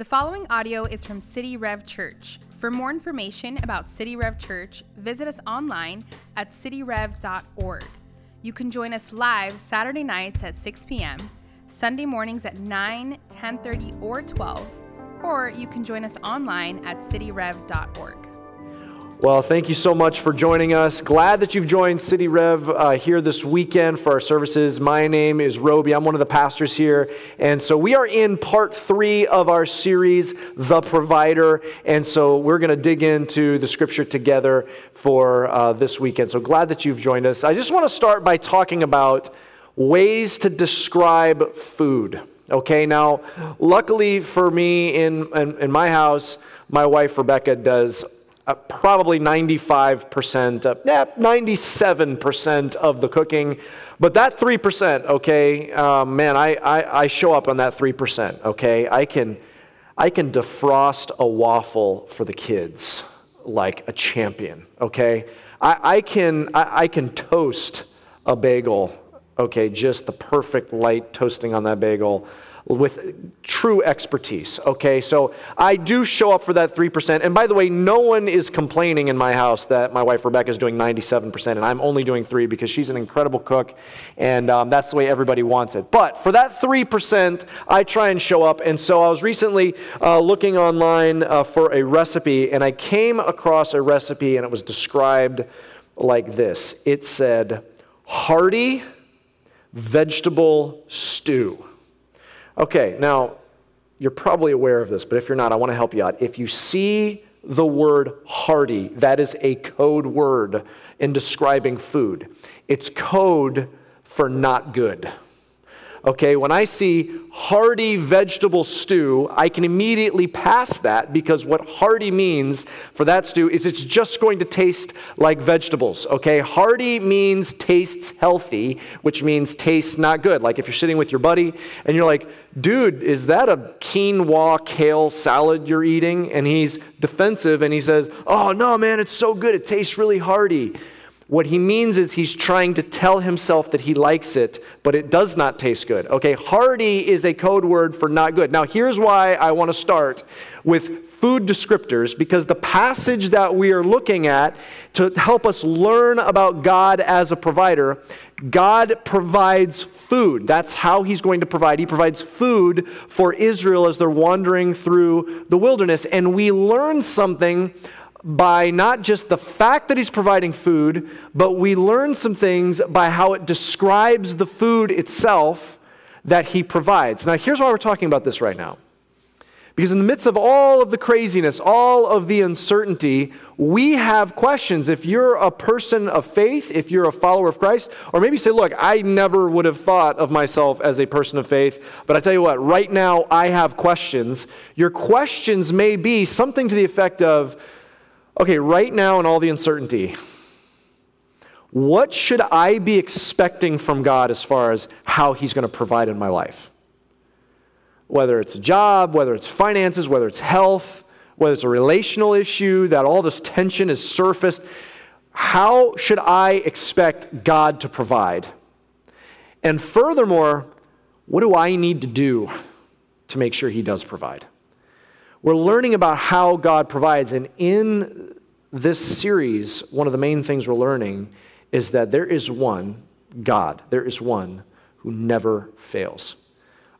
The following audio is from City Rev Church. For more information about City Rev Church, visit us online at cityrev.org. You can join us live Saturday nights at 6 p.m., Sunday mornings at 9, 10:30, or 12, or you can join us online at cityrev.org. Well, thank you so much for joining us. Glad that you've joined City Rev uh, here this weekend for our services. My name is Roby. I'm one of the pastors here. And so we are in part three of our series, The Provider. And so we're going to dig into the scripture together for uh, this weekend. So glad that you've joined us. I just want to start by talking about ways to describe food. Okay, now, luckily for me in, in, in my house, my wife Rebecca does uh, probably 95%, uh, yeah, 97% of the cooking. But that 3%, okay, uh, man, I, I, I show up on that 3%, okay? I can, I can defrost a waffle for the kids like a champion, okay? I, I, can, I, I can toast a bagel, okay, just the perfect light toasting on that bagel with true expertise. Okay, so I do show up for that 3%. And by the way, no one is complaining in my house that my wife Rebecca is doing 97%, and I'm only doing 3 because she's an incredible cook, and um, that's the way everybody wants it. But for that 3%, I try and show up. And so I was recently uh, looking online uh, for a recipe, and I came across a recipe, and it was described like this it said, hearty vegetable stew. Okay, now you're probably aware of this, but if you're not, I want to help you out. If you see the word hearty, that is a code word in describing food. It's code for not good. Okay, when I see hearty vegetable stew, I can immediately pass that because what hearty means for that stew is it's just going to taste like vegetables. Okay, hearty means tastes healthy, which means tastes not good. Like if you're sitting with your buddy and you're like, dude, is that a quinoa kale salad you're eating? And he's defensive and he says, oh no, man, it's so good, it tastes really hearty. What he means is he's trying to tell himself that he likes it, but it does not taste good. Okay, hearty is a code word for not good. Now, here's why I want to start with food descriptors because the passage that we are looking at to help us learn about God as a provider, God provides food. That's how He's going to provide. He provides food for Israel as they're wandering through the wilderness. And we learn something by not just the fact that he's providing food, but we learn some things by how it describes the food itself that he provides. Now, here's why we're talking about this right now. Because in the midst of all of the craziness, all of the uncertainty, we have questions. If you're a person of faith, if you're a follower of Christ, or maybe say, Look, I never would have thought of myself as a person of faith, but I tell you what, right now I have questions. Your questions may be something to the effect of, okay, right now in all the uncertainty, what should I be expecting from God as far as how He's going to provide in my life? Whether it's a job, whether it's finances, whether it's health, whether it's a relational issue, that all this tension is surfaced. How should I expect God to provide? And furthermore, what do I need to do to make sure He does provide? We're learning about how God provides. And in this series, one of the main things we're learning is that there is one, God, there is one who never fails.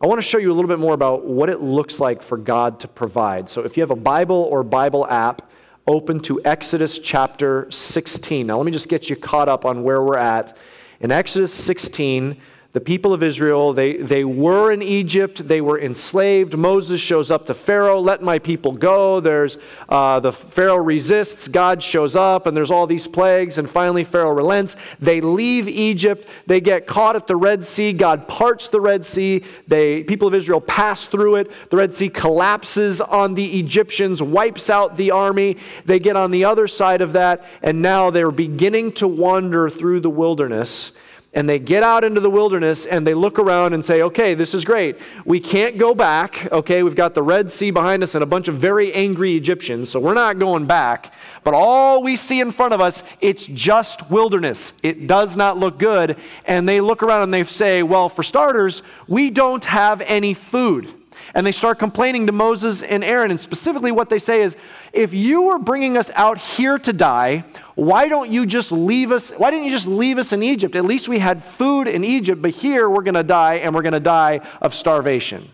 I want to show you a little bit more about what it looks like for God to provide. So if you have a Bible or Bible app, open to Exodus chapter 16. Now, let me just get you caught up on where we're at. In Exodus 16, the people of Israel, they, they were in Egypt, they were enslaved. Moses shows up to Pharaoh, let my people go. There's uh, the Pharaoh resists, God shows up, and there's all these plagues, and finally Pharaoh relents. They leave Egypt, they get caught at the Red Sea. God parts the Red Sea. They people of Israel pass through it. The Red Sea collapses on the Egyptians, wipes out the army. They get on the other side of that, and now they're beginning to wander through the wilderness and they get out into the wilderness and they look around and say, okay, this is great. We can't go back. Okay, we've got the Red Sea behind us and a bunch of very angry Egyptians, so we're not going back. But all we see in front of us, it's just wilderness. It does not look good. And they look around and they say, well, for starters, we don't have any food. And they start complaining to Moses and Aaron. And specifically, what they say is, if you were bringing us out here to die, why don't you just leave us? Why didn't you just leave us in Egypt? At least we had food in Egypt, but here we're going to die, and we're going to die of starvation.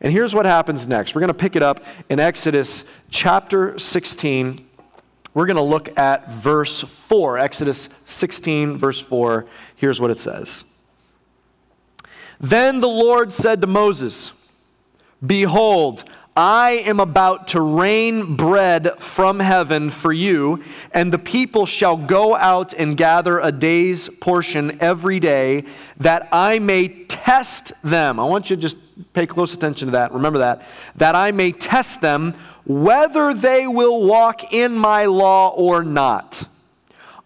And here's what happens next. We're going to pick it up in Exodus chapter 16. We're going to look at verse 4. Exodus 16, verse 4. Here's what it says Then the Lord said to Moses, Behold, I am about to rain bread from heaven for you, and the people shall go out and gather a day's portion every day, that I may test them. I want you to just pay close attention to that. Remember that. That I may test them whether they will walk in my law or not.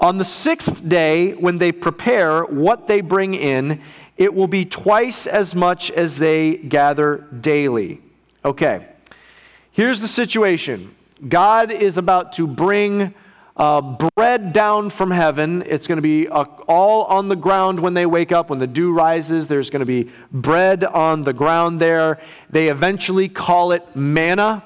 On the sixth day, when they prepare what they bring in, it will be twice as much as they gather daily. Okay, here's the situation God is about to bring uh, bread down from heaven. It's going to be uh, all on the ground when they wake up. When the dew rises, there's going to be bread on the ground there. They eventually call it manna.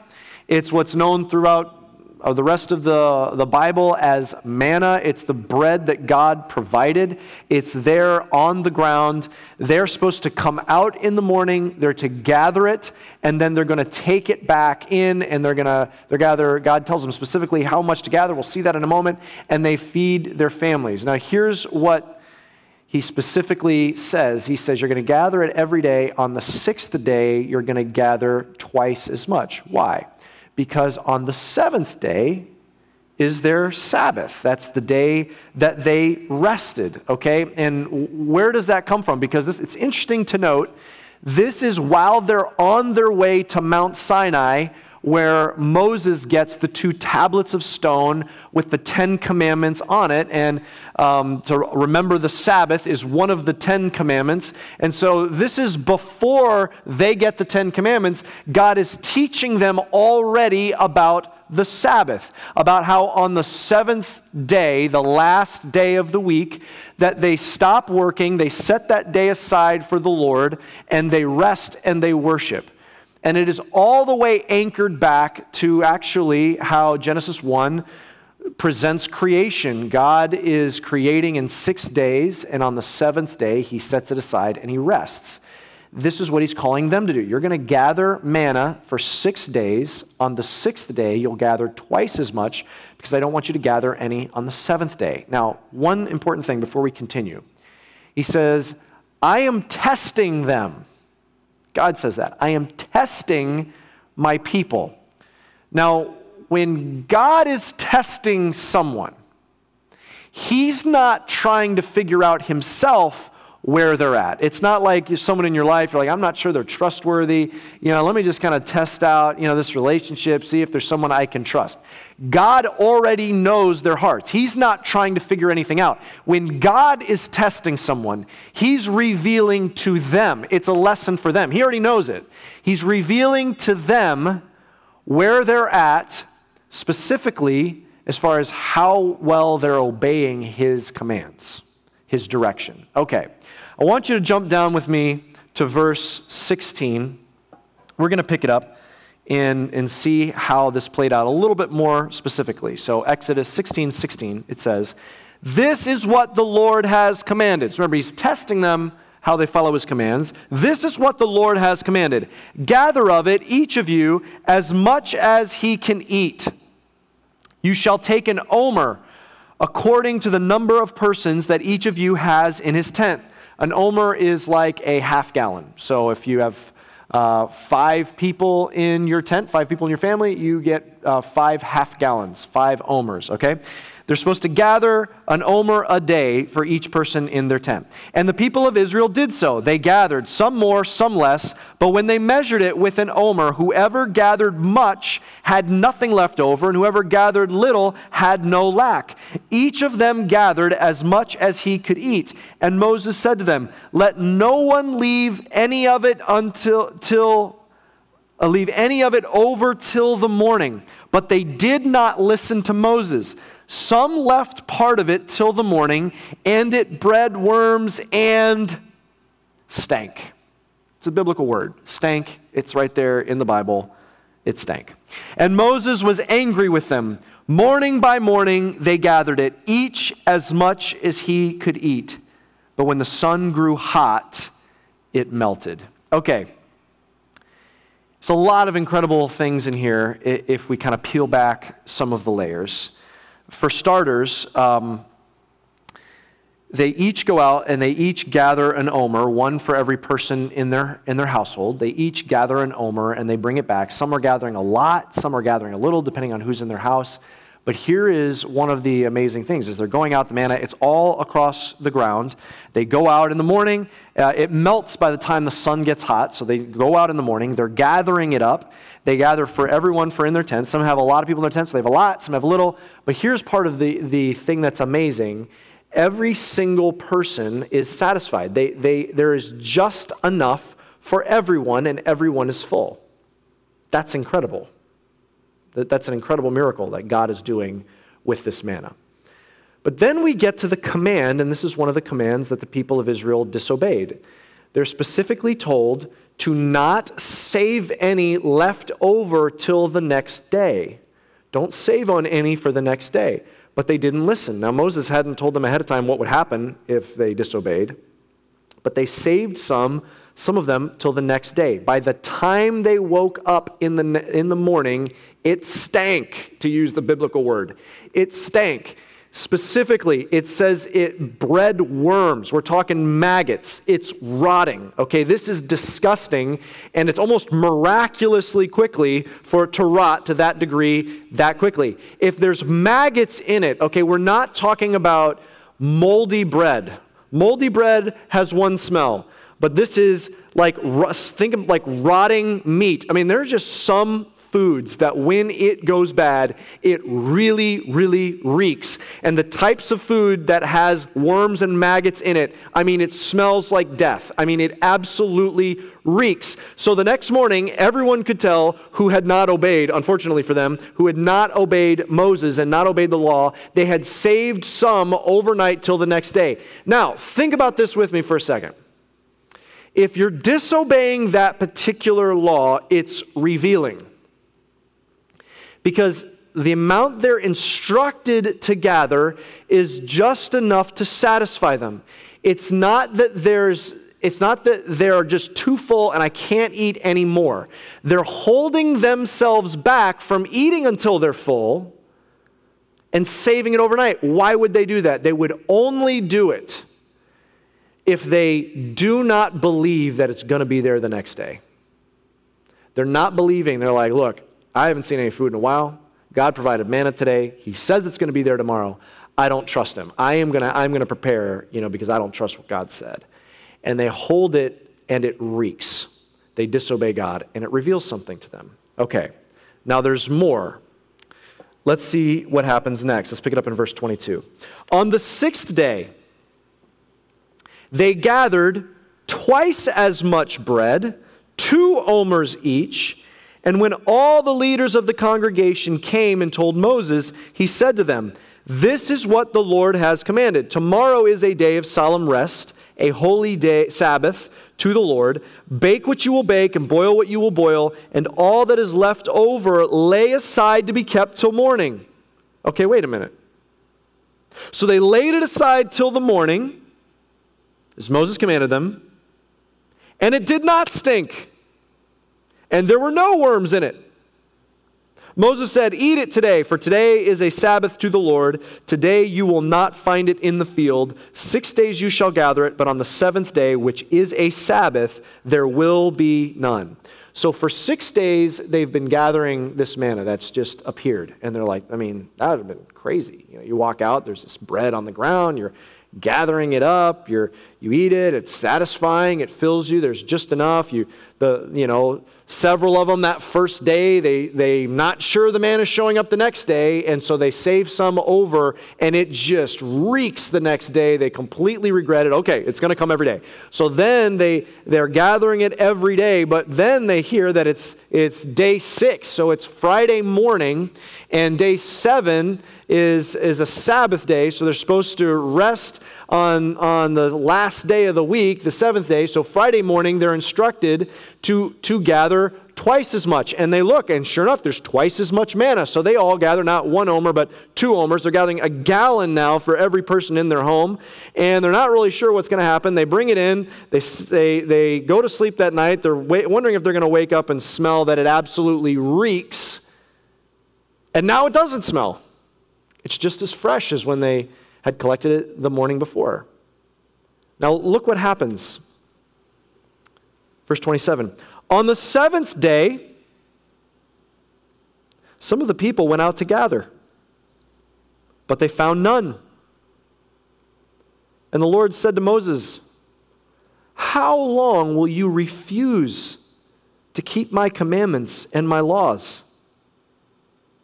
It's what's known throughout uh, the rest of the, the Bible as manna. It's the bread that God provided. It's there on the ground. They're supposed to come out in the morning. They're to gather it, and then they're going to take it back in, and they're going to they're gather. God tells them specifically how much to gather. We'll see that in a moment. And they feed their families. Now, here's what he specifically says he says you're going to gather it every day on the sixth day you're going to gather twice as much why because on the seventh day is their Sabbath. That's the day that they rested, okay? And where does that come from? Because this, it's interesting to note this is while they're on their way to Mount Sinai where Moses gets the two tablets of stone with the Ten Commandments on it. And um, to remember the Sabbath is one of the Ten Commandments. And so this is before they get the Ten Commandments. God is teaching them already about the Sabbath, about how on the seventh day, the last day of the week, that they stop working, they set that day aside for the Lord, and they rest and they worship. And it is all the way anchored back to actually how Genesis 1 presents creation. God is creating in six days, and on the seventh day, he sets it aside and he rests. This is what he's calling them to do. You're going to gather manna for six days. On the sixth day, you'll gather twice as much because I don't want you to gather any on the seventh day. Now, one important thing before we continue. He says, I am testing them. God says that. I am testing my people. Now, when God is testing someone, He's not trying to figure out Himself where they're at. It's not like someone in your life, you're like, I'm not sure they're trustworthy. You know, let me just kind of test out, you know, this relationship, see if there's someone I can trust. God already knows their hearts. He's not trying to figure anything out. When God is testing someone, He's revealing to them. It's a lesson for them. He already knows it. He's revealing to them where they're at, specifically as far as how well they're obeying His commands, His direction. Okay. I want you to jump down with me to verse 16. We're going to pick it up and, and see how this played out a little bit more specifically. So, Exodus 16 16, it says, This is what the Lord has commanded. So, remember, he's testing them how they follow his commands. This is what the Lord has commanded Gather of it, each of you, as much as he can eat. You shall take an omer according to the number of persons that each of you has in his tent an omer is like a half gallon. So if you have uh, five people in your tent, five people in your family, you get uh, five half gallons, five omers, okay? They're supposed to gather an omer a day for each person in their tent. And the people of Israel did so. They gathered, some more, some less, but when they measured it with an omer, whoever gathered much had nothing left over, and whoever gathered little had no lack. Each of them gathered as much as he could eat. And Moses said to them, Let no one leave any of it until till uh, leave any of it over till the morning. But they did not listen to Moses. Some left part of it till the morning, and it bred worms and stank. It's a biblical word. Stank It's right there in the Bible. It stank. And Moses was angry with them. Morning by morning, they gathered it, each as much as he could eat. But when the sun grew hot, it melted. Okay. It's a lot of incredible things in here if we kind of peel back some of the layers. For starters, um, they each go out and they each gather an omer, one for every person in their, in their household. They each gather an omer and they bring it back. Some are gathering a lot, some are gathering a little, depending on who's in their house. But here is one of the amazing things: is they're going out the manna. It's all across the ground. They go out in the morning. Uh, it melts by the time the sun gets hot. So they go out in the morning. They're gathering it up. They gather for everyone for in their tents. Some have a lot of people in their tents. So they have a lot. Some have little. But here's part of the the thing that's amazing every single person is satisfied. They, they, there is just enough for everyone, and everyone is full. That's incredible. That's an incredible miracle that God is doing with this manna. But then we get to the command, and this is one of the commands that the people of Israel disobeyed. They're specifically told to not save any left over till the next day. Don't save on any for the next day but they didn't listen. Now, Moses hadn't told them ahead of time what would happen if they disobeyed, but they saved some, some of them, till the next day. By the time they woke up in the, in the morning, it stank, to use the biblical word. It stank. Specifically, it says it bred worms. We're talking maggots. It's rotting. Okay, this is disgusting, and it's almost miraculously quickly for it to rot to that degree that quickly. If there's maggots in it, okay, we're not talking about moldy bread. Moldy bread has one smell, but this is like think of like rotting meat. I mean, there's just some foods that when it goes bad, it really, really reeks. And the types of food that has worms and maggots in it, I mean, it smells like death. I mean, it absolutely reeks. So the next morning, everyone could tell who had not obeyed, unfortunately for them, who had not obeyed Moses and not obeyed the law. They had saved some overnight till the next day. Now, think about this with me for a second. If you're disobeying that particular law, it's revealing because the amount they're instructed to gather is just enough to satisfy them. It's not that there's it's not that they're just too full and I can't eat anymore. They're holding themselves back from eating until they're full and saving it overnight. Why would they do that? They would only do it if they do not believe that it's going to be there the next day. They're not believing. They're like, look, I haven't seen any food in a while. God provided manna today. He says it's going to be there tomorrow. I don't trust him. I am going to I'm going to prepare, you know, because I don't trust what God said. And they hold it and it reeks. They disobey God and it reveals something to them. Okay. Now there's more. Let's see what happens next. Let's pick it up in verse 22. On the 6th day, they gathered twice as much bread, two omers each and when all the leaders of the congregation came and told Moses, he said to them, This is what the Lord has commanded. Tomorrow is a day of solemn rest, a holy day, Sabbath to the Lord. Bake what you will bake and boil what you will boil, and all that is left over lay aside to be kept till morning. Okay, wait a minute. So they laid it aside till the morning, as Moses commanded them, and it did not stink and there were no worms in it. Moses said, Eat it today, for today is a Sabbath to the Lord. Today you will not find it in the field. Six days you shall gather it, but on the seventh day, which is a Sabbath, there will be none. So for six days, they've been gathering this manna that's just appeared. And they're like, I mean, that would have been crazy. You know, you walk out, there's this bread on the ground, you're gathering it up, you're, you eat it, it's satisfying, it fills you, there's just enough. You, the, you know, several of them that first day, they, they not sure the manna is showing up the next day, and so they save some over, and it just reeks the next day. They completely regret it. Okay, it's going to come every day. So then they, they're gathering it every day, but then they hear that it's, it's day six, so it's Friday morning, and day seven is, is a Sabbath day, so they're supposed to rest on, on the last day of the week, the seventh day. So Friday morning, they're instructed to, to gather twice as much. And they look, and sure enough, there's twice as much manna. So they all gather not one omer, but two omers. They're gathering a gallon now for every person in their home. And they're not really sure what's going to happen. They bring it in, they, they, they go to sleep that night. They're wondering if they're going to wake up and smell that it absolutely reeks. And now it doesn't smell. It's just as fresh as when they had collected it the morning before. Now, look what happens. Verse 27 On the seventh day, some of the people went out to gather, but they found none. And the Lord said to Moses, How long will you refuse to keep my commandments and my laws?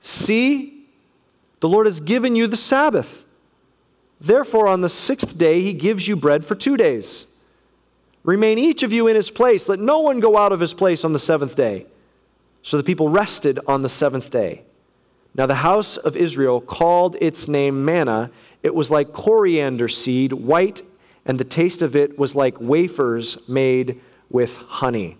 See, the Lord has given you the Sabbath. Therefore, on the sixth day, he gives you bread for two days. Remain each of you in his place. Let no one go out of his place on the seventh day. So the people rested on the seventh day. Now the house of Israel called its name manna. It was like coriander seed, white, and the taste of it was like wafers made with honey.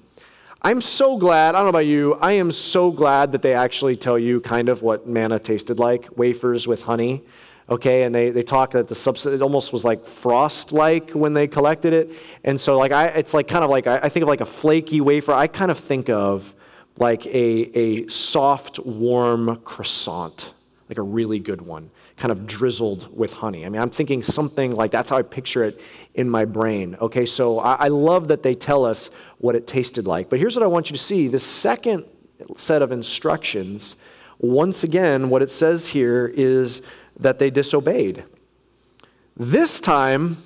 I'm so glad, I don't know about you, I am so glad that they actually tell you kind of what manna tasted like wafers with honey okay? And they, they talk that the substance it almost was like frost like when they collected it. And so like i it's like kind of like I, I think of like a flaky wafer. I kind of think of like a, a soft warm croissant like a really good one kind of drizzled with honey. I mean i'm thinking something like that's how i picture it in my brain okay so I, I love that they tell us what it tasted like but here's what i want you to see the second set of instructions once again what it says here is that they disobeyed. This time,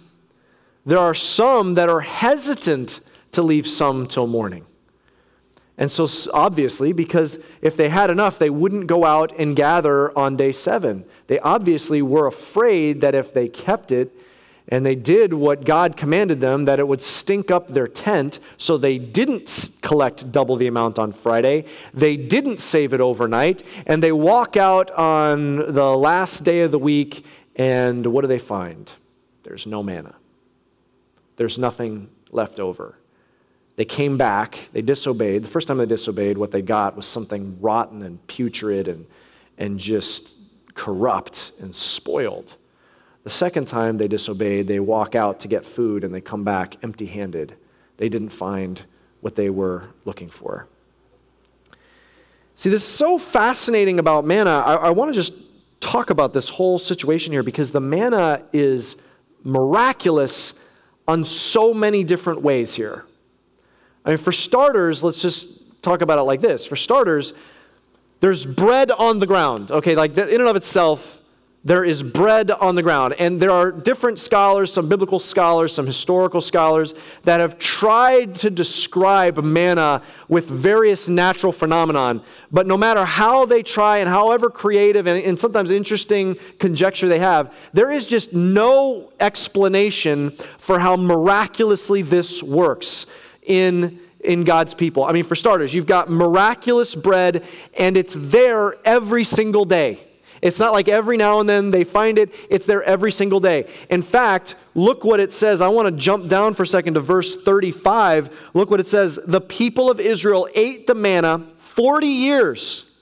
there are some that are hesitant to leave some till morning. And so, obviously, because if they had enough, they wouldn't go out and gather on day seven. They obviously were afraid that if they kept it, and they did what God commanded them, that it would stink up their tent, so they didn't collect double the amount on Friday. They didn't save it overnight, and they walk out on the last day of the week, and what do they find? There's no manna, there's nothing left over. They came back, they disobeyed. The first time they disobeyed, what they got was something rotten and putrid and, and just corrupt and spoiled. The second time they disobeyed, they walk out to get food and they come back empty handed. They didn't find what they were looking for. See, this is so fascinating about manna. I, I want to just talk about this whole situation here because the manna is miraculous on so many different ways here. I mean, for starters, let's just talk about it like this. For starters, there's bread on the ground. Okay, like in and of itself, there is bread on the ground. And there are different scholars, some biblical scholars, some historical scholars, that have tried to describe manna with various natural phenomenon. But no matter how they try and however creative and, and sometimes interesting conjecture they have, there is just no explanation for how miraculously this works in in God's people. I mean, for starters, you've got miraculous bread, and it's there every single day. It's not like every now and then they find it, it's there every single day. In fact, look what it says. I want to jump down for a second to verse 35. Look what it says. The people of Israel ate the manna 40 years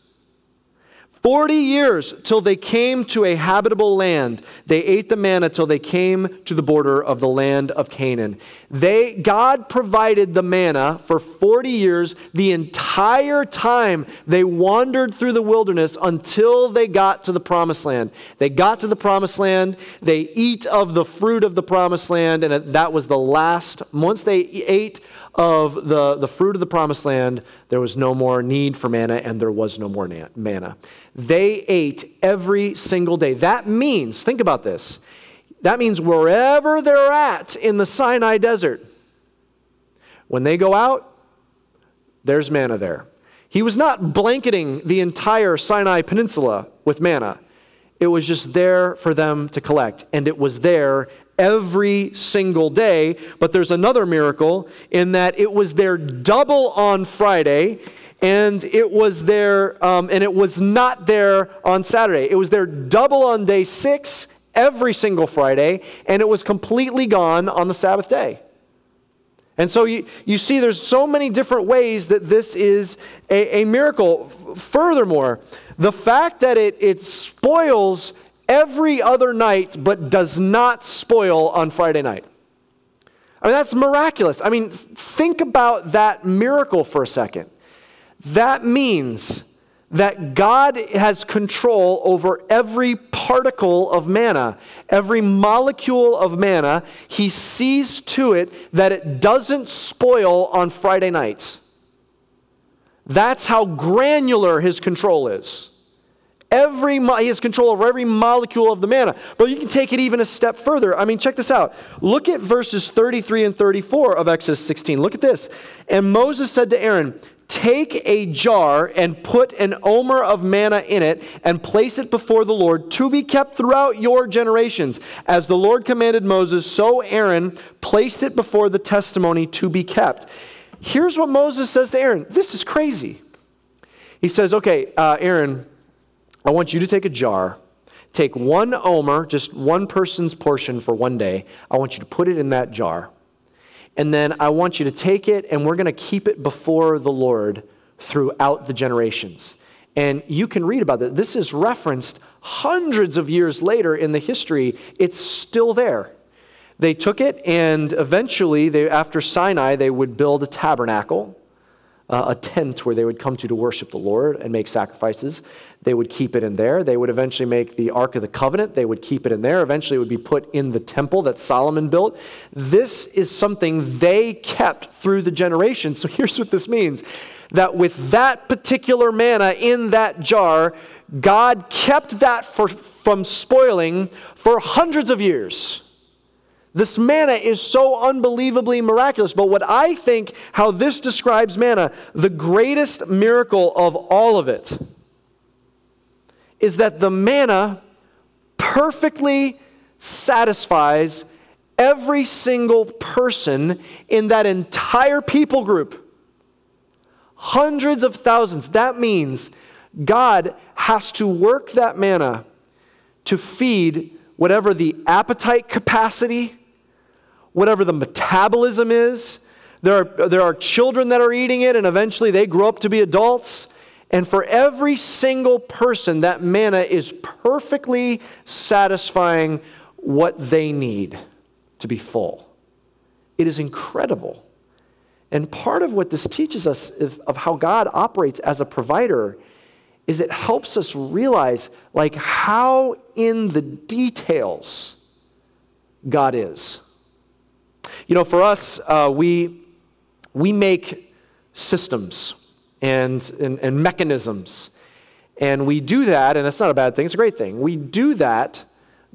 40 years till they came to a habitable land. They ate the manna till they came to the border of the land of Canaan. They, God provided the manna for 40 years, the entire time they wandered through the wilderness until they got to the promised land. They got to the promised land, they eat of the fruit of the promised land, and that was the last. Once they ate of the, the fruit of the promised land, there was no more need for manna and there was no more manna. They ate every single day. That means, think about this, that means wherever they're at in the Sinai desert, when they go out, there's manna there. He was not blanketing the entire Sinai Peninsula with manna. It was just there for them to collect, and it was there every single day. But there's another miracle in that it was there double on Friday, and it was there, um, and it was not there on Saturday. It was there double on day six every single Friday, and it was completely gone on the Sabbath day. And so you, you see, there's so many different ways that this is a, a miracle. Furthermore, the fact that it, it spoils every other night but does not spoil on Friday night. I mean, that's miraculous. I mean, think about that miracle for a second. That means that God has control over every particle of manna, every molecule of manna. He sees to it that it doesn't spoil on Friday nights. That's how granular his control is. Every he has control over every molecule of the manna. But you can take it even a step further. I mean, check this out. Look at verses 33 and 34 of Exodus 16. Look at this. And Moses said to Aaron, Take a jar and put an omer of manna in it and place it before the Lord to be kept throughout your generations. As the Lord commanded Moses, so Aaron placed it before the testimony to be kept. Here's what Moses says to Aaron this is crazy. He says, Okay, uh, Aaron, I want you to take a jar, take one omer, just one person's portion for one day. I want you to put it in that jar. And then I want you to take it and we're going to keep it before the Lord throughout the generations. And you can read about that. This is referenced hundreds of years later in the history. It's still there. They took it and eventually, they, after Sinai, they would build a tabernacle uh, a tent where they would come to to worship the Lord and make sacrifices. They would keep it in there. They would eventually make the Ark of the Covenant. They would keep it in there. Eventually, it would be put in the temple that Solomon built. This is something they kept through the generations. So here's what this means that with that particular manna in that jar, God kept that for, from spoiling for hundreds of years. This manna is so unbelievably miraculous. But what I think how this describes manna, the greatest miracle of all of it, is that the manna perfectly satisfies every single person in that entire people group. Hundreds of thousands. That means God has to work that manna to feed whatever the appetite capacity whatever the metabolism is. There are, there are children that are eating it, and eventually they grow up to be adults. And for every single person, that manna is perfectly satisfying what they need to be full. It is incredible. And part of what this teaches us of how God operates as a provider is it helps us realize like how in the details God is. You know, for us, uh, we, we make systems and, and, and mechanisms. And we do that, and it's not a bad thing, it's a great thing. We do that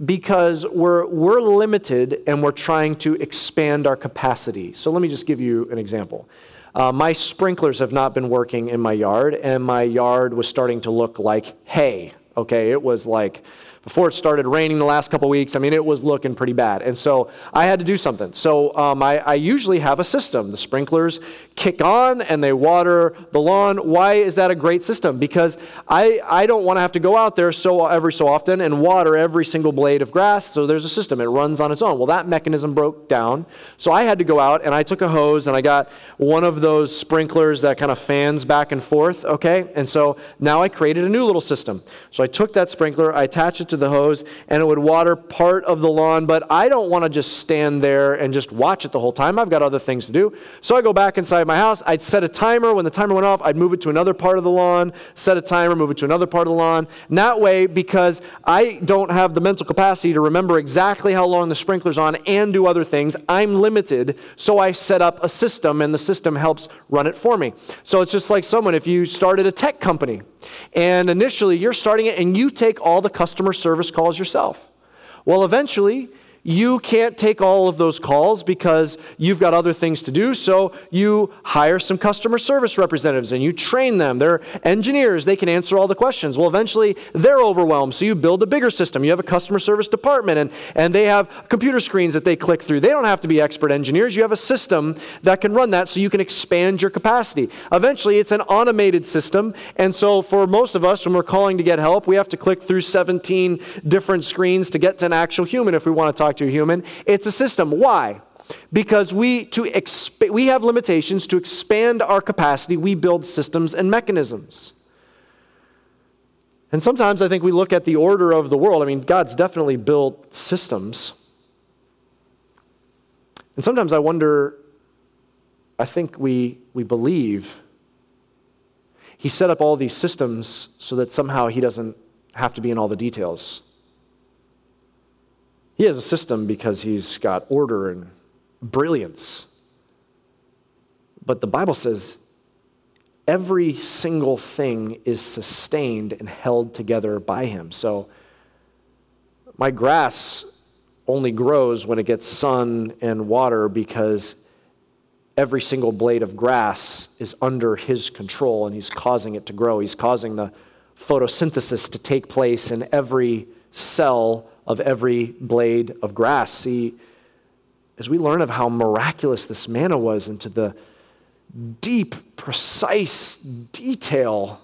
because we're, we're limited and we're trying to expand our capacity. So let me just give you an example. Uh, my sprinklers have not been working in my yard, and my yard was starting to look like hay. Okay, it was like before it started raining the last couple weeks, I mean, it was looking pretty bad. And so I had to do something. So um, I, I, usually have a system. The sprinklers kick on and they water the lawn. Why is that a great system? Because I, I don't want to have to go out there so every so often and water every single blade of grass. So there's a system. It runs on its own. Well, that mechanism broke down. So I had to go out and I took a hose and I got one of those sprinklers that kind of fans back and forth. Okay. And so now I created a new little system. So I took that sprinkler, I attached it to the hose and it would water part of the lawn, but I don't want to just stand there and just watch it the whole time. I've got other things to do. So I go back inside my house. I'd set a timer. When the timer went off, I'd move it to another part of the lawn, set a timer, move it to another part of the lawn. And that way, because I don't have the mental capacity to remember exactly how long the sprinkler's on and do other things, I'm limited. So I set up a system and the system helps run it for me. So it's just like someone, if you started a tech company and initially you're starting it and you take all the customer service calls yourself. Well, eventually, you can't take all of those calls because you've got other things to do. So you hire some customer service representatives and you train them. They're engineers, they can answer all the questions. Well, eventually they're overwhelmed. So you build a bigger system. You have a customer service department and, and they have computer screens that they click through. They don't have to be expert engineers. You have a system that can run that so you can expand your capacity. Eventually, it's an automated system. And so for most of us, when we're calling to get help, we have to click through 17 different screens to get to an actual human if we want to talk talk to a human. It's a system. Why? Because we, to exp- we have limitations. To expand our capacity, we build systems and mechanisms. And sometimes I think we look at the order of the world. I mean, God's definitely built systems. And sometimes I wonder, I think we, we believe he set up all these systems so that somehow he doesn't have to be in all the details. He has a system because he's got order and brilliance. But the Bible says every single thing is sustained and held together by him. So my grass only grows when it gets sun and water because every single blade of grass is under his control and he's causing it to grow. He's causing the photosynthesis to take place in every cell of every blade of grass. See, as we learn of how miraculous this manna was into the deep, precise detail,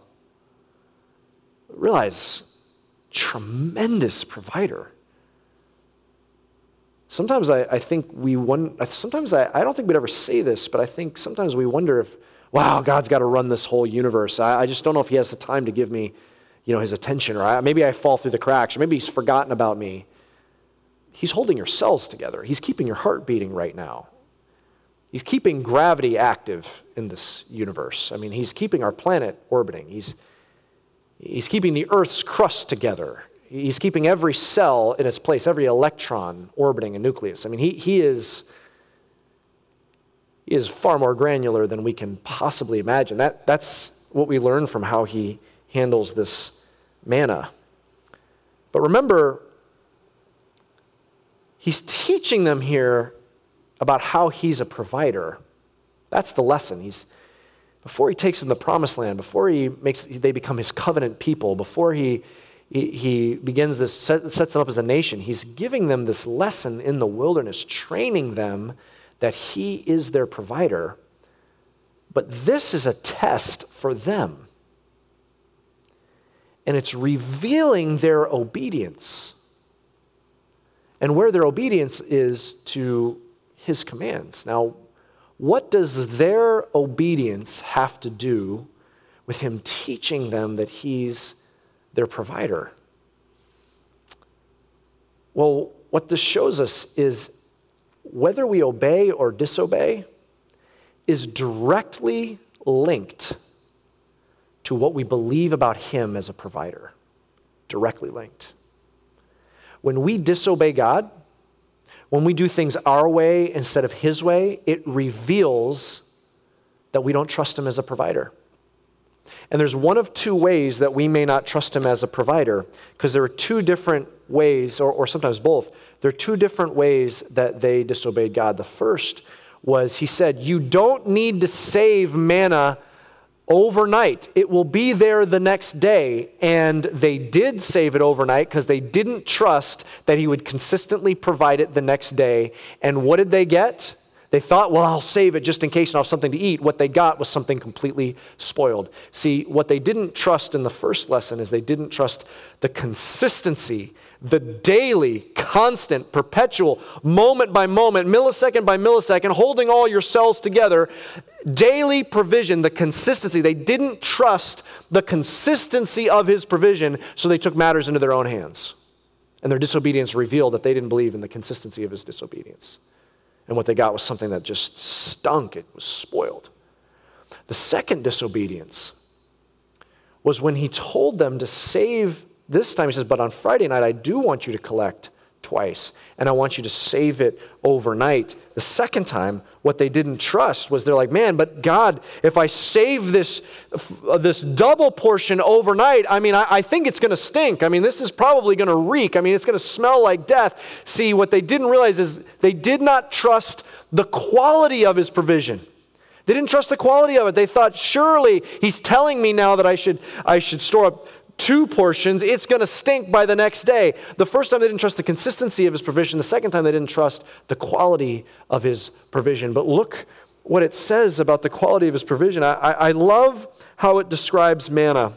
realize tremendous provider. Sometimes I, I think we wonder, sometimes I, I don't think we'd ever say this, but I think sometimes we wonder if, wow, God's got to run this whole universe. I, I just don't know if he has the time to give me, you know, his attention, or I, maybe I fall through the cracks, or maybe he's forgotten about me. He's holding your cells together. He's keeping your heart beating right now. He's keeping gravity active in this universe. I mean, he's keeping our planet orbiting. He's, he's keeping the Earth's crust together. He's keeping every cell in its place, every electron orbiting a nucleus. I mean, he, he, is, he is far more granular than we can possibly imagine. That, that's what we learn from how he handles this manna. But remember, he's teaching them here about how he's a provider. That's the lesson. He's, before he takes them the promised land, before he makes, they become his covenant people, before he he, begins this, sets them up as a nation. He's giving them this lesson in the wilderness, training them that he is their provider. But this is a test for them. And it's revealing their obedience. And where their obedience is to his commands. Now, what does their obedience have to do with him teaching them that he's their provider. Well, what this shows us is whether we obey or disobey is directly linked to what we believe about Him as a provider. Directly linked. When we disobey God, when we do things our way instead of His way, it reveals that we don't trust Him as a provider. And there's one of two ways that we may not trust him as a provider, because there are two different ways, or, or sometimes both. There are two different ways that they disobeyed God. The first was he said, You don't need to save manna overnight. It will be there the next day. And they did save it overnight because they didn't trust that he would consistently provide it the next day. And what did they get? They thought, well, I'll save it just in case and I'll have something to eat. What they got was something completely spoiled. See, what they didn't trust in the first lesson is they didn't trust the consistency, the daily, constant, perpetual, moment by moment, millisecond by millisecond, holding all your cells together, daily provision, the consistency. They didn't trust the consistency of his provision, so they took matters into their own hands. And their disobedience revealed that they didn't believe in the consistency of his disobedience. And what they got was something that just stunk, it was spoiled. The second disobedience was when he told them to save, this time he says, But on Friday night, I do want you to collect twice, and I want you to save it overnight. The second time, what they didn't trust was they're like, man, but God, if I save this, uh, this double portion overnight, I mean, I, I think it's going to stink. I mean, this is probably going to reek. I mean, it's going to smell like death. See, what they didn't realize is they did not trust the quality of his provision. They didn't trust the quality of it. They thought, surely he's telling me now that I should, I should store up two portions, it's going to stink by the next day. The first time they didn't trust the consistency of his provision, the second time they didn't trust the quality of his provision. But look what it says about the quality of his provision. I, I, I love how it describes manna.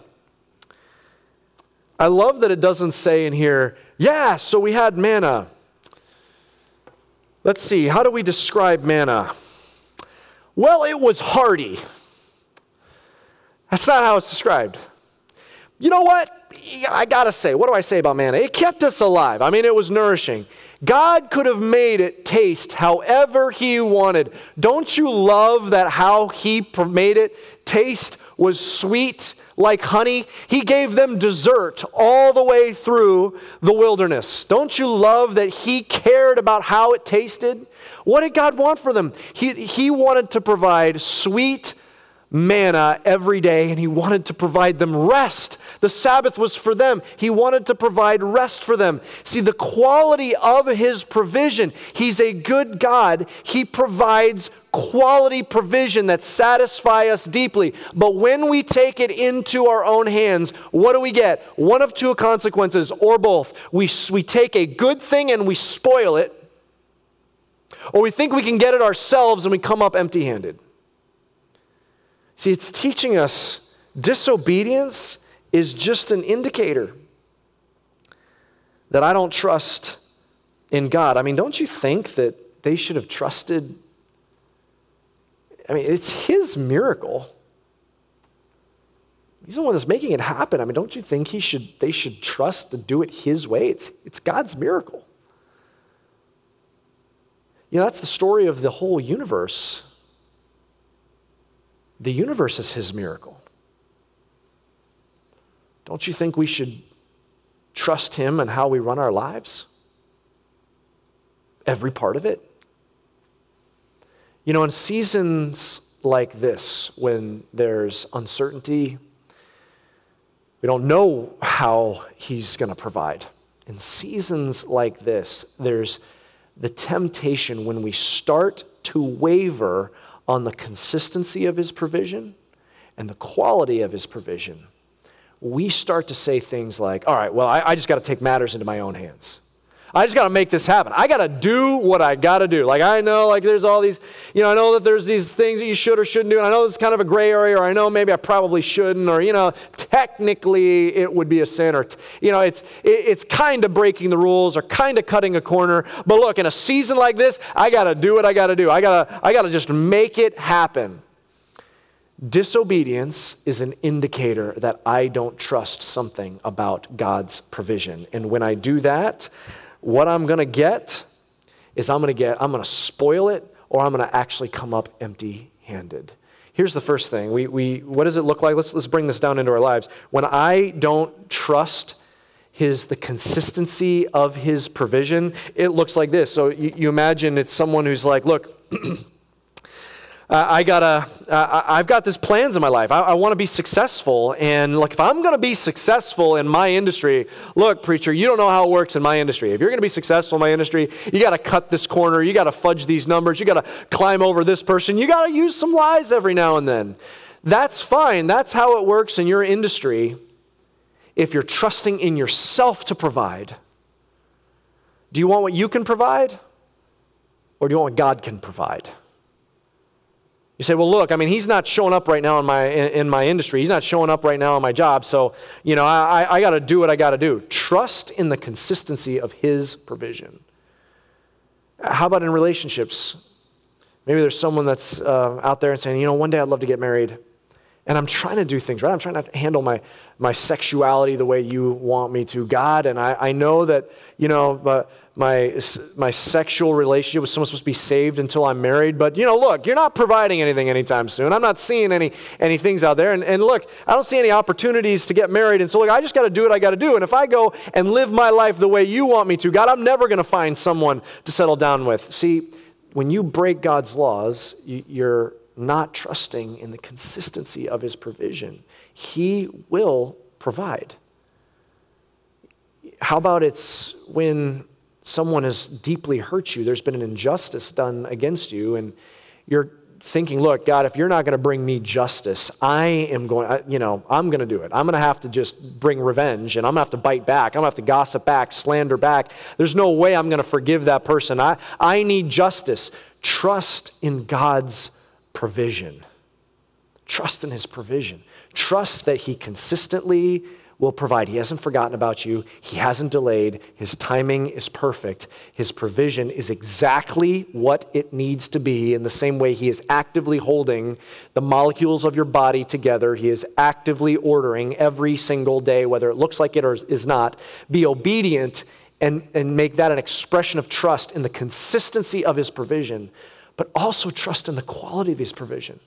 I love that it doesn't say in here, yeah, so we had manna. Let's see, how do we describe manna? Well, it was hearty. That's not how it's described. You know what? I gotta say, what do I say about manna? It kept us alive. I mean, it was nourishing. God could have made it taste however He wanted. Don't you love that how He made it taste was sweet like honey? He gave them dessert all the way through the wilderness. Don't you love that He cared about how it tasted? What did God want for them? He, he wanted to provide sweet, manna every day and he wanted to provide them rest. The Sabbath was for them. He wanted to provide rest for them. See, the quality of his provision, he's a good God. He provides quality provision that satisfy us deeply. But when we take it into our own hands, what do we get? One of two consequences or both. We, we take a good thing and we spoil it, or we think we can get it ourselves and we come up empty handed. See, it's teaching us disobedience is just an indicator that I don't trust in God. I mean, don't you think that they should have trusted? I mean, it's His miracle. He's the one that's making it happen. I mean, don't you think he should, they should trust to do it His way? It's, it's God's miracle. You know, that's the story of the whole universe. The universe is his miracle. Don't you think we should trust him and how we run our lives? Every part of it. You know, in seasons like this, when there's uncertainty, we don't know how he's going to provide. In seasons like this, there's the temptation when we start to waver on the consistency of his provision and the quality of his provision, we start to say things like, all right, well, I, I just got to take matters into my own hands. I just got to make this happen. I got to do what I got to do. Like, I know, like, there's all these, you know, I know that there's these things that you should or shouldn't do. And I know it's kind of a gray area, or I know maybe I probably shouldn't, or, you know, technically it would be a sin, or, you know, it's, it, it's kind of breaking the rules or kind of cutting a corner. But look, in a season like this, I got to do what I got to do. I got to, I got to just make it happen. Disobedience is an indicator that I don't trust something about God's provision. And when I do that, what I'm going to get is I'm going to get, I'm going to spoil it or I'm going to actually come up empty handed. Here's the first thing. We, we, what does it look like? Let's, let's bring this down into our lives. When I don't trust his, the consistency of his provision, it looks like this. So you, you imagine it's someone who's like, look, uh, I gotta, uh, I've got these plans in my life. I, I want to be successful. And like, if I'm going to be successful in my industry, look, preacher, you don't know how it works in my industry. If you're going to be successful in my industry, you got to cut this corner. You got to fudge these numbers. You got to climb over this person. You got to use some lies every now and then. That's fine. That's how it works in your industry if you're trusting in yourself to provide. Do you want what you can provide? Or do you want what God can provide? You say, well, look, I mean, he's not showing up right now in my, in, in my industry. He's not showing up right now in my job. So, you know, I, I got to do what I got to do. Trust in the consistency of his provision. How about in relationships? Maybe there's someone that's uh, out there and saying, you know, one day I'd love to get married. And I'm trying to do things right. I'm trying to handle my, my sexuality the way you want me to, God. And I, I know that, you know, but my, my sexual relationship with someone supposed to be saved until I'm married. But, you know, look, you're not providing anything anytime soon. I'm not seeing any, any things out there. And, and look, I don't see any opportunities to get married. And so, look, I just got to do what I got to do. And if I go and live my life the way you want me to, God, I'm never going to find someone to settle down with. See, when you break God's laws, you're not trusting in the consistency of his provision. He will provide. How about it's when someone has deeply hurt you, there's been an injustice done against you, and you're thinking, look, God, if you're not going to bring me justice, I am going, you know, I'm going to do it. I'm going to have to just bring revenge and I'm going to have to bite back. I'm going to have to gossip back, slander back. There's no way I'm going to forgive that person. I, I need justice. Trust in God's provision. Trust in His provision. Trust that He consistently will provide. He hasn't forgotten about you, He hasn't delayed. His timing is perfect. His provision is exactly what it needs to be, in the same way He is actively holding the molecules of your body together. He is actively ordering every single day, whether it looks like it or is not. Be obedient and, and make that an expression of trust in the consistency of His provision, but also trust in the quality of His provision.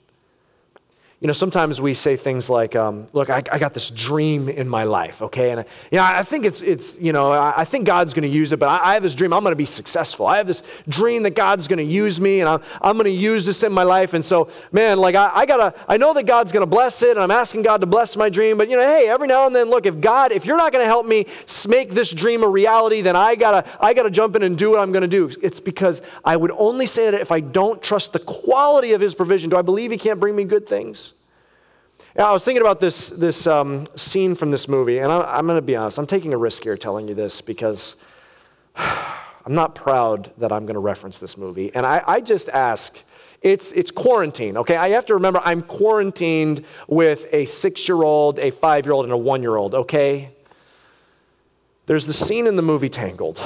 You know, sometimes we say things like, um, look, I, I, got this dream in my life, okay? And, I, you know, I think it's, it's you know, I, I think God's going to use it, but I, I, have this dream, I'm going to be successful. I have this dream that God's going to use me, and I'm, I'm going to use this in my life. And so, man, like, I, got to, I know that God's going to bless it, and I'm asking God to bless my dream, but, you know, hey, every now and then, look, if God, if you're not going to help me make this dream a reality, then I got to, I got to jump in and do what I'm going to do. It's because I would only say that if I don't trust the quality of His provision. Do I believe He can't bring me good things? Yeah, I was thinking about this, this um, scene from this movie, and I, I'm going to be honest. I'm taking a risk here telling you this because I'm not proud that I'm going to reference this movie. And I, I just ask, it's, it's quarantine, okay? I have to remember I'm quarantined with a six year old, a five year old, and a one year old, okay? There's the scene in the movie Tangled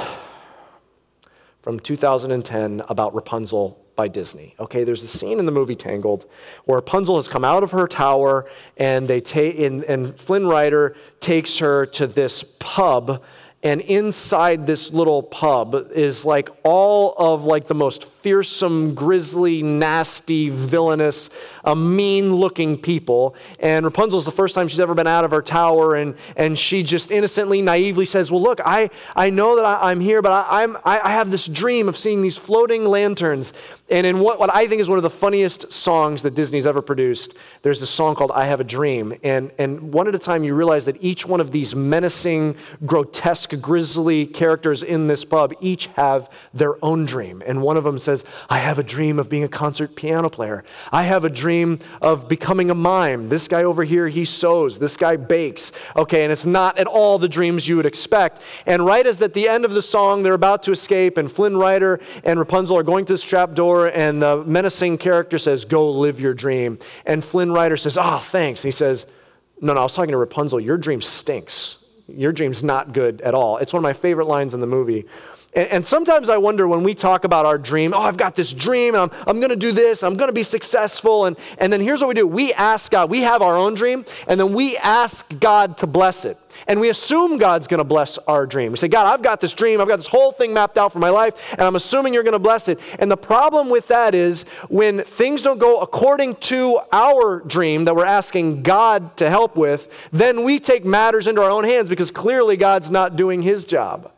from 2010 about Rapunzel by Disney. Okay, there's a scene in the movie Tangled where Rapunzel has come out of her tower and they take and, and Flynn Rider takes her to this pub and inside this little pub is like all of like the most fearsome grisly nasty villainous uh, mean looking people and rapunzel's the first time she's ever been out of her tower and, and she just innocently naively says well look i, I know that I, am here but I, I'm, I, I have this dream of seeing these floating lanterns and in what, what I think is one of the funniest songs that Disney's ever produced, there's this song called I Have a Dream. And, and one at a time, you realize that each one of these menacing, grotesque, grisly characters in this pub each have their own dream. And one of them says, I have a dream of being a concert piano player. I have a dream of becoming a mime. This guy over here, he sews. This guy bakes. Okay, and it's not at all the dreams you would expect. And right as at the end of the song, they're about to escape, and Flynn Rider and Rapunzel are going to this trap door door, and the menacing character says, Go live your dream. And Flynn Rider says, Ah, oh, thanks. And he says, No, no, I was talking to Rapunzel. Your dream stinks. Your dream's not good at all. It's one of my favorite lines in the movie. And, and sometimes I wonder when we talk about our dream, oh, I've got this dream, and I'm, I'm going to do this, I'm going to be successful. And, and then here's what we do we ask God, we have our own dream, and then we ask God to bless it. And we assume God's going to bless our dream. We say, God, I've got this dream. I've got this whole thing mapped out for my life, and I'm assuming you're going to bless it. And the problem with that is when things don't go according to our dream that we're asking God to help with, then we take matters into our own hands because clearly God's not doing his job.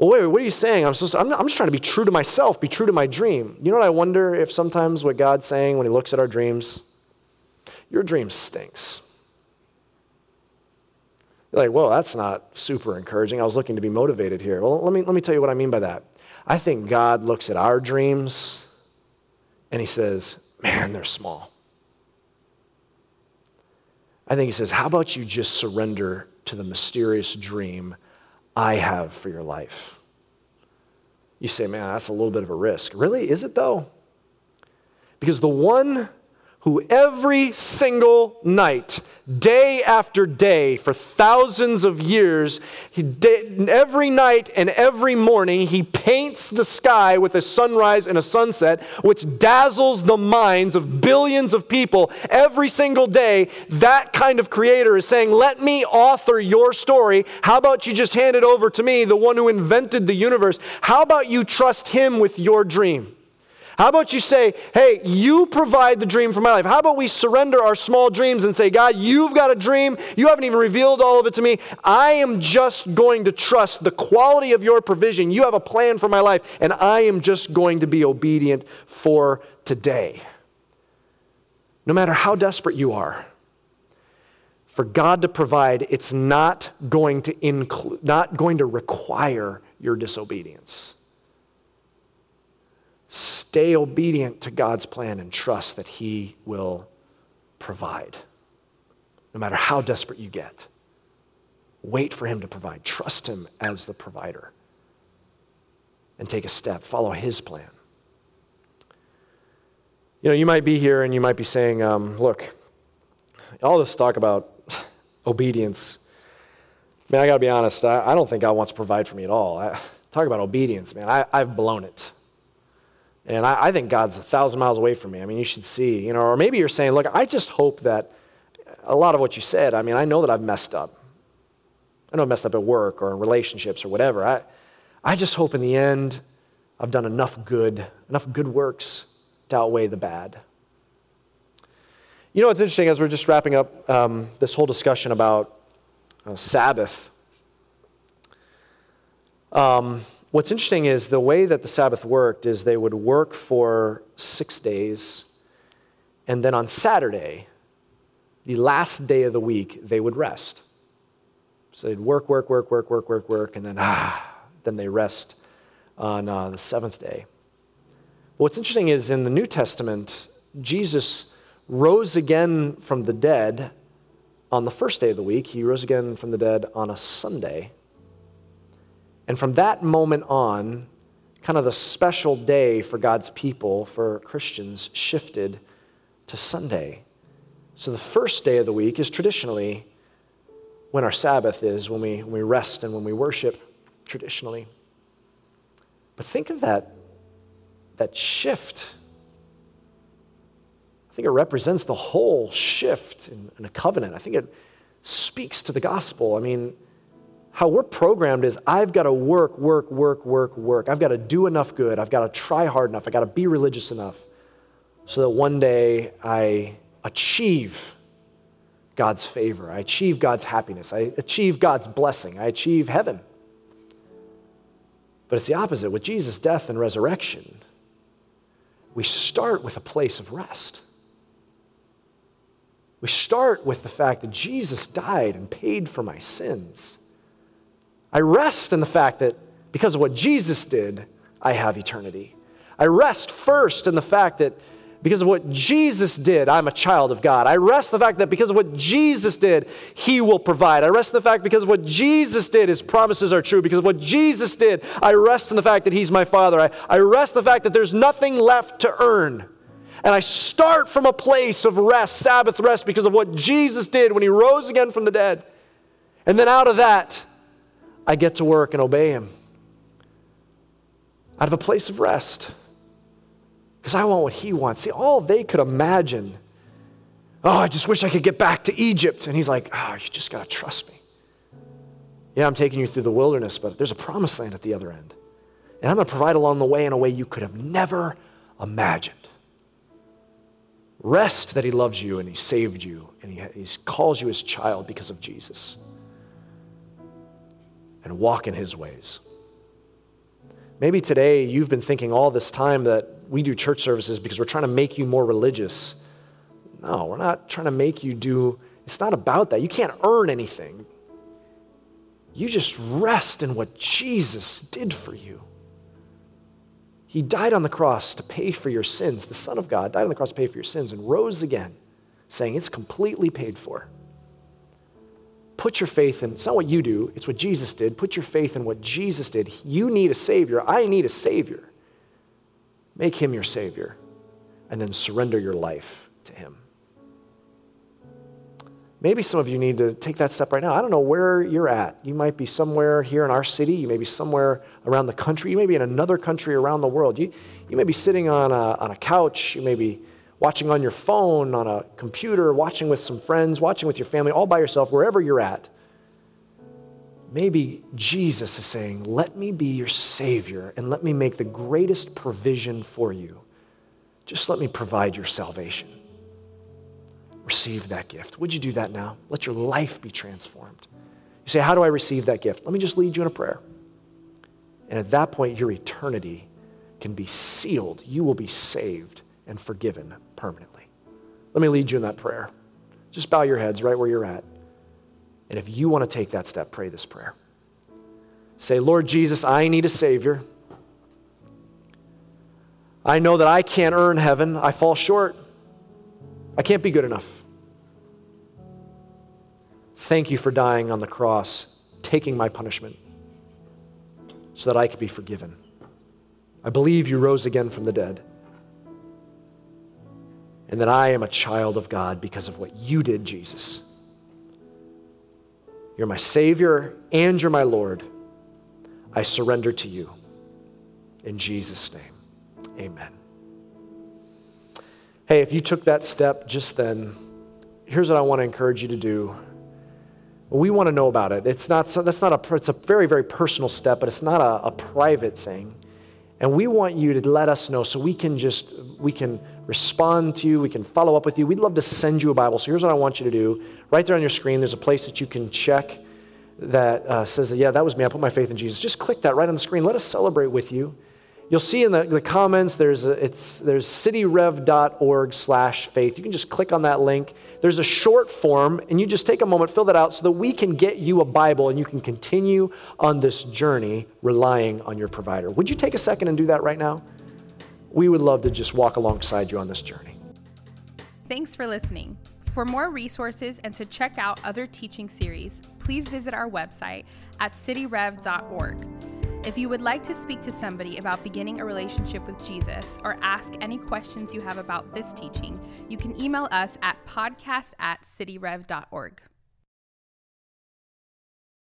Well, wait, what are you saying? I'm, supposed to, I'm, I'm just trying to be true to myself, be true to my dream. You know what I wonder if sometimes what God's saying when he looks at our dreams? Your dream stinks. You're like, well, that's not super encouraging. I was looking to be motivated here. Well, let me, let me tell you what I mean by that. I think God looks at our dreams and he says, man, they're small. I think he says, how about you just surrender to the mysterious dream I have for your life? You say, man, that's a little bit of a risk. Really? Is it though? Because the one who every single night, day after day, for thousands of years, he, every night and every morning, he paints the sky with a sunrise and a sunset, which dazzles the minds of billions of people every single day. That kind of creator is saying, Let me author your story. How about you just hand it over to me, the one who invented the universe? How about you trust him with your dream? How about you say, hey, you provide the dream for my life? How about we surrender our small dreams and say, God, you've got a dream. You haven't even revealed all of it to me. I am just going to trust the quality of your provision. You have a plan for my life, and I am just going to be obedient for today. No matter how desperate you are, for God to provide, it's not going to include, not going to require your disobedience. Stay obedient to God's plan and trust that He will provide, no matter how desperate you get. Wait for Him to provide. Trust Him as the provider. And take a step, follow His plan. You know, you might be here and you might be saying, um, look, all this talk about obedience Man, I got to be honest, I, I, don't think God wants to provide for me at all. I, talk about obedience, man. I, have blown it. And I, I, think God's a thousand miles away from me. I mean, you should see, you know, or maybe you're saying, look, I just hope that a lot of what you said, I mean, I know that I've messed up. I know I've messed up at work or in relationships or whatever. I, I just hope in the end I've done enough good, enough good works to outweigh the bad. You know what's interesting as we're just wrapping up um, this whole discussion about uh, Sabbath? Um, what's interesting is the way that the Sabbath worked is they would work for six days, and then on Saturday, the last day of the week, they would rest. So they'd work, work, work, work, work, work, work, and then ah, then they rest on uh, the seventh day. What's interesting is in the New Testament, Jesus rose again from the dead on the first day of the week. He rose again from the dead on a Sunday. And from that moment on, kind of the special day for God's people, for Christians, shifted to Sunday. So the first day of the week is traditionally when our Sabbath is, when we, when we rest and when we worship, traditionally. But think of that, that shift I think it represents the whole shift in, in a covenant. I think it speaks to the gospel. I mean, how we're programmed is I've got to work, work, work, work, work. I've got to do enough good. I've got to try hard enough. I've got to be religious enough so that one day I achieve God's favor. I achieve God's happiness. I achieve God's blessing. I achieve heaven. But it's the opposite. With Jesus' death and resurrection, we start with a place of rest. We start with the fact that Jesus died and paid for my sins. I rest in the fact that because of what Jesus did, I have eternity. I rest first in the fact that because of what Jesus did, I'm a child of God. I rest the fact that because of what Jesus did, He will provide. I rest in the fact because of what Jesus did, His promises are true. Because of what Jesus did, I rest in the fact that He's my Father. I, I rest the fact that there's nothing left to earn. And I start from a place of rest, Sabbath rest, because of what Jesus did when he rose again from the dead. And then out of that, I get to work and obey him. Out of a place of rest. Because I want what he wants. See, all they could imagine, oh, I just wish I could get back to Egypt. And he's like, oh, you just got to trust me. Yeah, I'm taking you through the wilderness, but there's a promised land at the other end. And I'm going to provide along the way in a way you could have never imagined. Rest that He loves you and He saved you and He, he calls you His child because of Jesus. And walk in His ways. Maybe today you've been thinking all this time that we do church services because we're trying to make you more religious. No, we're not trying to make you do, it's not about that. You can't earn anything. You just rest in what Jesus did for you. He died on the cross to pay for your sins. The Son of God died on the cross to pay for your sins and rose again, saying, It's completely paid for. Put your faith in, it's not what you do, it's what Jesus did. Put your faith in what Jesus did. You need a Savior. I need a Savior. Make Him your Savior, and then surrender your life to Him. Maybe some of you need to take that step right now. I don't know where you're at. You might be somewhere here in our city. You may be somewhere around the country. You may be in another country around the world. You, you may be sitting on a, on a couch. You may be watching on your phone, on a computer, watching with some friends, watching with your family, all by yourself, wherever you're at. Maybe Jesus is saying, Let me be your Savior and let me make the greatest provision for you. Just let me provide your salvation receive that gift. Would you do that now? Let your life be transformed. You say, How do I receive that gift? Let me just lead you in a prayer. And at that point, your eternity can be sealed. You will be saved and forgiven permanently. Let me lead you in that prayer. Just bow your heads right where you're at. And if you want to take that step, pray this prayer. Say, Lord Jesus, I need a Savior. I know that I can't earn heaven. I fall short. I can't be good enough. Thank you for dying on the cross, taking my punishment, so that I could be forgiven. I believe you rose again from the dead, and that I am a child of God because of what you did, Jesus. You're my Savior and you're my Lord. I surrender to you. In Jesus' name, amen. Hey, if you took that step just then, here's what I want to encourage you to do. We want to know about it. It's not, that's not a, it's a very, very personal step, but it's not a, a private thing. And we want you to let us know so we can just, we can respond to you, we can follow up with you. We'd love to send you a Bible. So here's what I want you to do. Right there on your screen, there's a place that you can check that uh, says, yeah, that was me. I put my faith in Jesus. Just click that right on the screen. Let us celebrate with you. You'll see in the, the comments there's a, it's there's cityrev.org slash faith. You can just click on that link. There's a short form, and you just take a moment, fill that out so that we can get you a Bible and you can continue on this journey relying on your provider. Would you take a second and do that right now? We would love to just walk alongside you on this journey. Thanks for listening. For more resources and to check out other teaching series, please visit our website at cityrev.org. If you would like to speak to somebody about beginning a relationship with Jesus or ask any questions you have about this teaching, you can email us at podcast at cityrev.org.